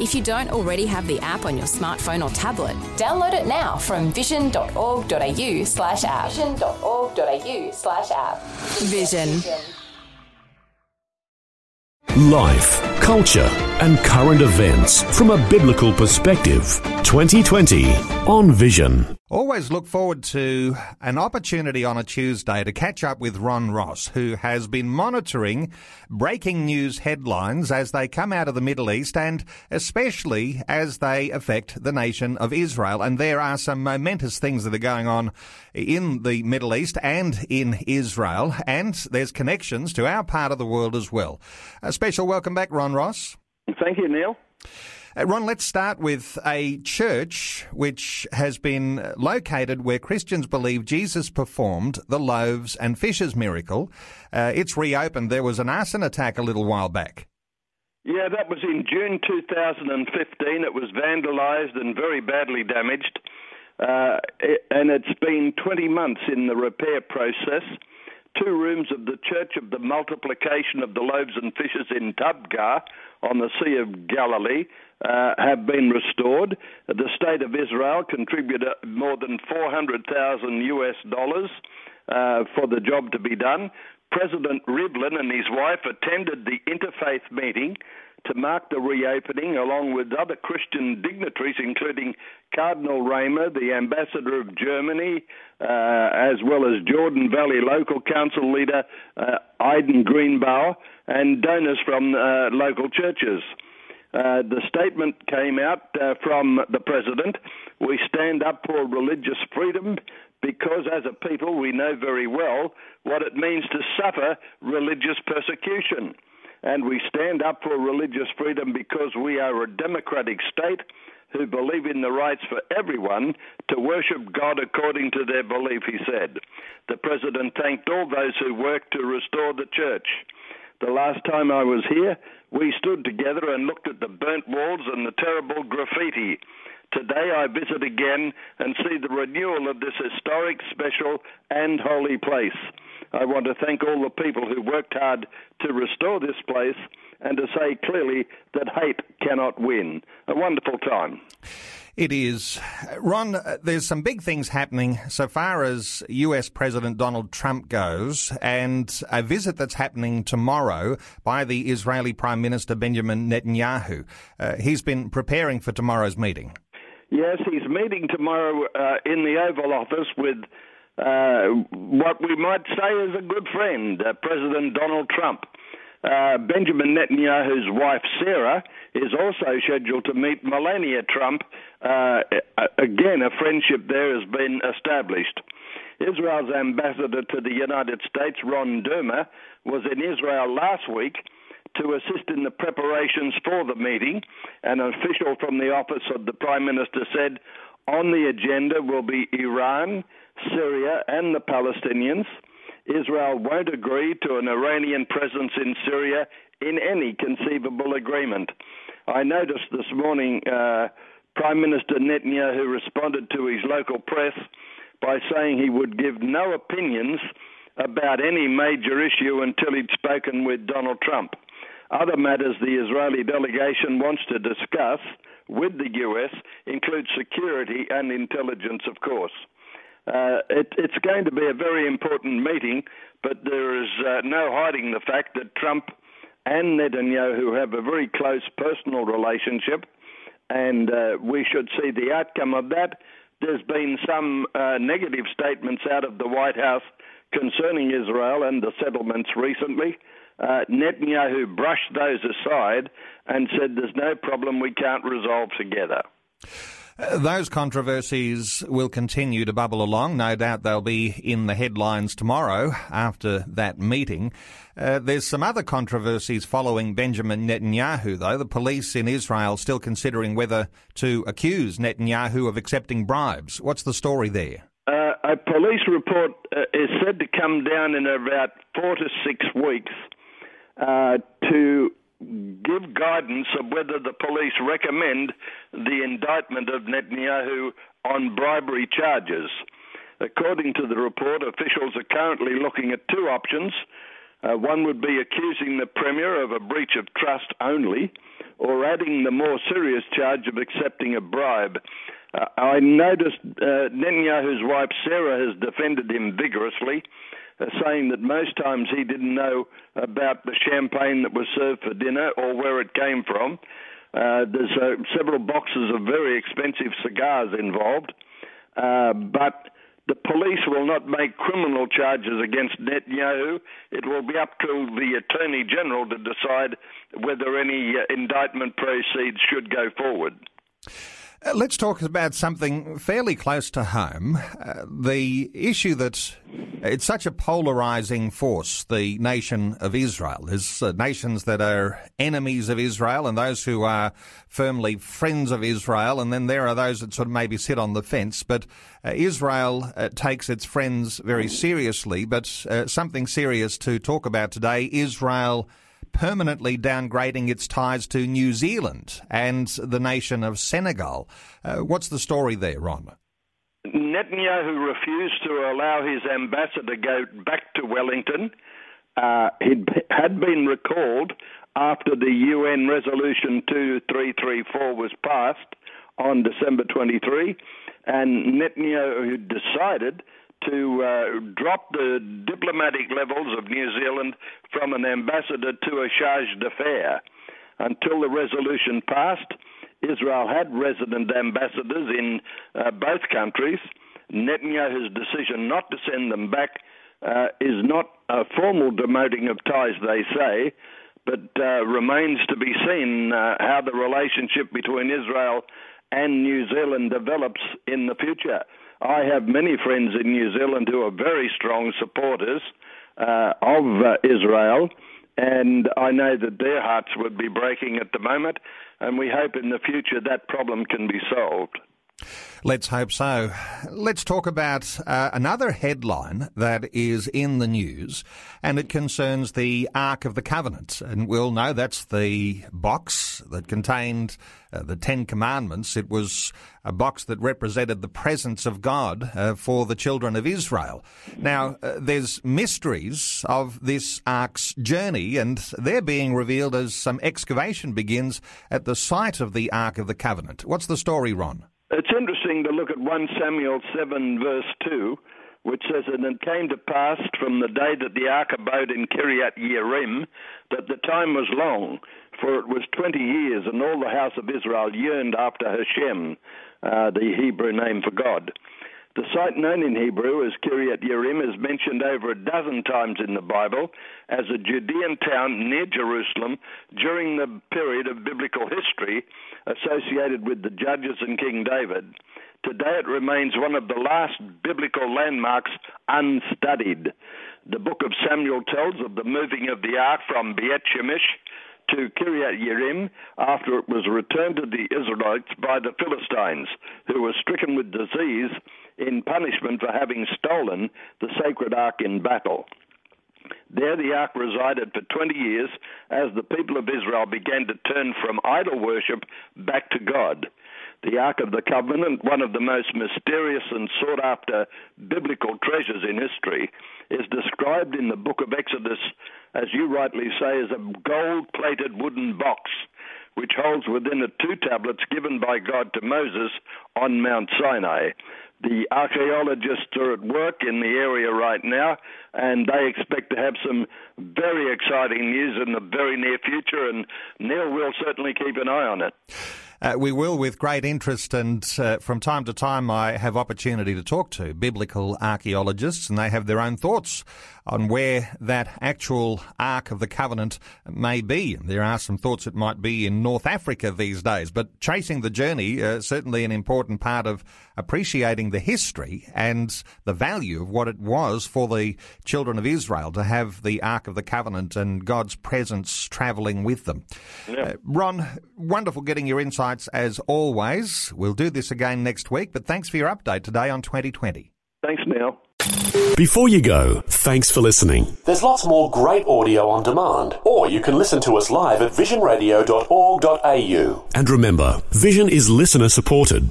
If you don't already have the app on your smartphone or tablet, download it now from vision.org.au slash app. Vision.org.au slash app. Vision. Life, culture, and current events from a biblical perspective. 2020 on Vision. Always look forward to an opportunity on a Tuesday to catch up with Ron Ross, who has been monitoring breaking news headlines as they come out of the Middle East and especially as they affect the nation of Israel. And there are some momentous things that are going on in the Middle East and in Israel, and there's connections to our part of the world as well. A special welcome back, Ron Ross. Thank you, Neil. Uh, Ron, let's start with a church which has been located where Christians believe Jesus performed the loaves and fishes miracle. Uh, it's reopened. There was an arson attack a little while back. Yeah, that was in June 2015. It was vandalised and very badly damaged. Uh, and it's been 20 months in the repair process. Two rooms of the Church of the Multiplication of the Loaves and Fishes in Tabgha on the Sea of Galilee uh, have been restored. The state of Israel contributed more than 400,000 US dollars uh, for the job to be done. President Rivlin and his wife attended the interfaith meeting to mark the reopening, along with other Christian dignitaries, including Cardinal Rainer, the ambassador of Germany, uh, as well as Jordan Valley local council leader uh, Idan Greenbaum, and donors from uh, local churches. Uh, the statement came out uh, from the president. We stand up for religious freedom because, as a people, we know very well what it means to suffer religious persecution. And we stand up for religious freedom because we are a democratic state who believe in the rights for everyone to worship God according to their belief, he said. The president thanked all those who worked to restore the church. The last time I was here, we stood together and looked at the burnt walls and the terrible graffiti. Today I visit again and see the renewal of this historic, special, and holy place. I want to thank all the people who worked hard to restore this place and to say clearly that hate cannot win. A wonderful time. It is. Ron, uh, there's some big things happening so far as US President Donald Trump goes, and a visit that's happening tomorrow by the Israeli Prime Minister Benjamin Netanyahu. Uh, he's been preparing for tomorrow's meeting. Yes, he's meeting tomorrow uh, in the Oval Office with uh, what we might say is a good friend, uh, President Donald Trump. Uh, Benjamin Netanyahu's wife, Sarah, is also scheduled to meet Melania Trump. Uh, again, a friendship there has been established. Israel's ambassador to the United States, Ron Dermer, was in Israel last week to assist in the preparations for the meeting. An official from the office of the Prime Minister said on the agenda will be Iran, Syria, and the Palestinians. Israel won't agree to an Iranian presence in Syria in any conceivable agreement. I noticed this morning uh, Prime Minister Netanyahu who responded to his local press by saying he would give no opinions about any major issue until he'd spoken with Donald Trump. Other matters the Israeli delegation wants to discuss with the US include security and intelligence, of course. Uh, it, it's going to be a very important meeting, but there is uh, no hiding the fact that Trump and Netanyahu have a very close personal relationship, and uh, we should see the outcome of that. There's been some uh, negative statements out of the White House concerning Israel and the settlements recently. Uh, Netanyahu brushed those aside and said there's no problem we can't resolve together. Those controversies will continue to bubble along. No doubt they'll be in the headlines tomorrow after that meeting. Uh, there's some other controversies following Benjamin Netanyahu, though. The police in Israel still considering whether to accuse Netanyahu of accepting bribes. What's the story there? Uh, a police report uh, is said to come down in about four to six weeks uh, to give guidance of whether the police recommend the indictment of Netanyahu on bribery charges. According to the report, officials are currently looking at two options. Uh, one would be accusing the Premier of a breach of trust only, or adding the more serious charge of accepting a bribe. Uh, I noticed uh, Netanyahu's wife Sarah has defended him vigorously uh, saying that most times he didn't know about the champagne that was served for dinner or where it came from. Uh, there's uh, several boxes of very expensive cigars involved, uh, but the police will not make criminal charges against Netanyahu. It will be up to the Attorney General to decide whether any indictment proceeds should go forward. Uh, let's talk about something fairly close to home. Uh, the issue that it's such a polarizing force, the nation of Israel. There's uh, nations that are enemies of Israel and those who are firmly friends of Israel, and then there are those that sort of maybe sit on the fence. But uh, Israel uh, takes its friends very seriously, but uh, something serious to talk about today Israel permanently downgrading its ties to New Zealand and the nation of Senegal. Uh, what's the story there, Ron? Netanyahu refused to allow his ambassador to go back to Wellington. Uh, he had been recalled after the UN Resolution 2334 was passed on December 23, and Netanyahu decided to uh, drop the diplomatic levels of New Zealand from an ambassador to a charge d'affaires. Until the resolution passed, Israel had resident ambassadors in uh, both countries. Netanyahu's decision not to send them back uh, is not a formal demoting of ties, they say, but uh, remains to be seen uh, how the relationship between Israel and New Zealand develops in the future. I have many friends in New Zealand who are very strong supporters uh, of uh, Israel, and I know that their hearts would be breaking at the moment, and we hope in the future that problem can be solved. Let's hope so. Let's talk about uh, another headline that is in the news, and it concerns the Ark of the Covenant. And we'll know that's the box that contained uh, the Ten Commandments. It was a box that represented the presence of God uh, for the children of Israel. Now, uh, there's mysteries of this Ark's journey, and they're being revealed as some excavation begins at the site of the Ark of the Covenant. What's the story, Ron? It's interesting to look at 1 Samuel 7, verse 2, which says, And it came to pass from the day that the ark abode in Kiriath Yearim that the time was long, for it was 20 years, and all the house of Israel yearned after Hashem, uh, the Hebrew name for God. The site known in Hebrew as Kiriath Yearim is mentioned over a dozen times in the Bible as a Judean town near Jerusalem during the period of biblical history associated with the judges and King David. Today it remains one of the last biblical landmarks unstudied. The book of Samuel tells of the moving of the ark from Beit Shemesh to Kiriath Yearim after it was returned to the Israelites by the Philistines, who were stricken with disease in punishment for having stolen the sacred ark in battle. There the ark resided for 20 years as the people of Israel began to turn from idol worship back to God. The Ark of the Covenant, one of the most mysterious and sought after biblical treasures in history, is described in the book of Exodus, as you rightly say, as a gold plated wooden box which holds within it two tablets given by God to Moses on Mount Sinai. The archaeologists are at work in the area right now, and they expect to have some very exciting news in the very near future, and Neil will certainly keep an eye on it. Uh, we will with great interest, and uh, from time to time, I have opportunity to talk to biblical archaeologists, and they have their own thoughts on where that actual Ark of the Covenant may be. There are some thoughts it might be in North Africa these days, but chasing the journey, uh, certainly an important part of appreciating the history and the value of what it was for the children of Israel to have the Ark of the Covenant and God's presence travelling with them. Yeah. Uh, Ron, wonderful getting your insights as always. We'll do this again next week, but thanks for your update today on 2020. Thanks, Neil. Before you go, thanks for listening. There's lots more great audio on demand, or you can listen to us live at visionradio.org.au. And remember, Vision is listener supported.